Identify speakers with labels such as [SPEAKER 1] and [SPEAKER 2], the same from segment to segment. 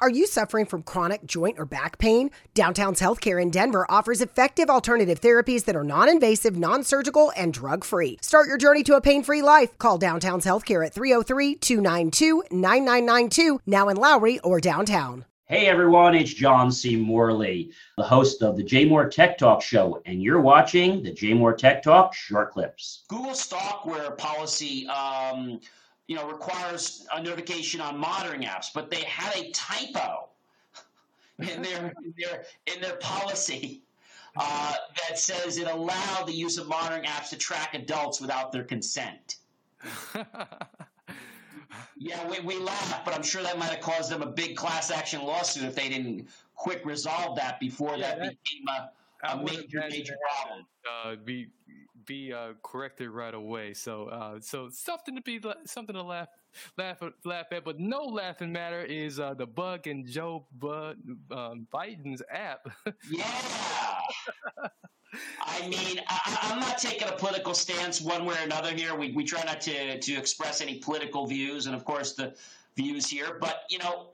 [SPEAKER 1] Are you suffering from chronic joint or back pain? Downtown's Healthcare in Denver offers effective alternative therapies that are non invasive, non surgical, and drug free. Start your journey to a pain free life. Call Downtown's Healthcare at 303 292 9992, now in Lowry or downtown.
[SPEAKER 2] Hey everyone, it's John C. Morley, the host of the JMOR Tech Talk Show, and you're watching the JMOR Tech Talk short clips.
[SPEAKER 3] Google Stalkerware policy, um, you know, requires a notification on monitoring apps, but they had a typo in their in their in their policy uh, that says it allowed the use of monitoring apps to track adults without their consent. Yeah, we, we laugh, but I'm sure that might have caused them a big class action lawsuit if they didn't quick resolve that before
[SPEAKER 4] Yeah,
[SPEAKER 3] that,
[SPEAKER 4] that-
[SPEAKER 3] became a, a major, major problem.
[SPEAKER 4] uh, be be uh, corrected right away. So uh, so something to be something to laugh laugh laugh at, but no laughing matter is uh, the bug in Joe Bud, um, Biden's app.
[SPEAKER 3] Yeah. I mean, I, I'm not taking a political stance one way or another here. We, we try not to, to express any political views, and of course the views here. But you know,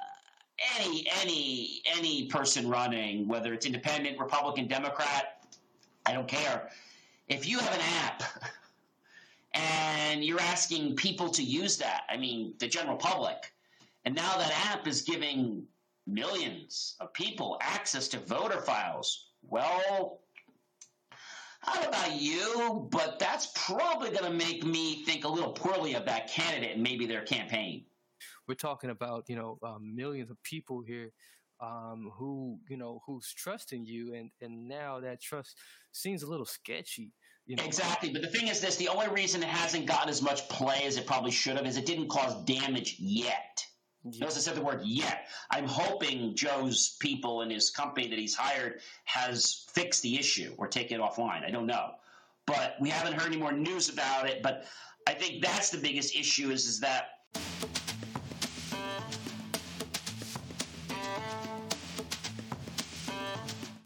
[SPEAKER 3] any any any person running, whether it's independent, Republican, Democrat, I don't care. If you have an app and you're asking people to use that, I mean, the general public, and now that app is giving millions of people access to voter files. Well, know about you, but that's probably going to make me think a little poorly of that candidate and maybe their campaign.
[SPEAKER 4] We're talking about you know um, millions of people here. Um, who you know who's trusting you and and now that trust seems a little sketchy you know
[SPEAKER 3] Exactly. But the thing is this the only reason it hasn't gotten as much play as it probably should have is it didn't cause damage yet.
[SPEAKER 4] Yeah.
[SPEAKER 3] Notice I said the word yet. I'm hoping Joe's people and his company that he's hired has fixed the issue or taken it offline. I don't know. But we haven't heard any more news about it. But I think that's the biggest issue is, is that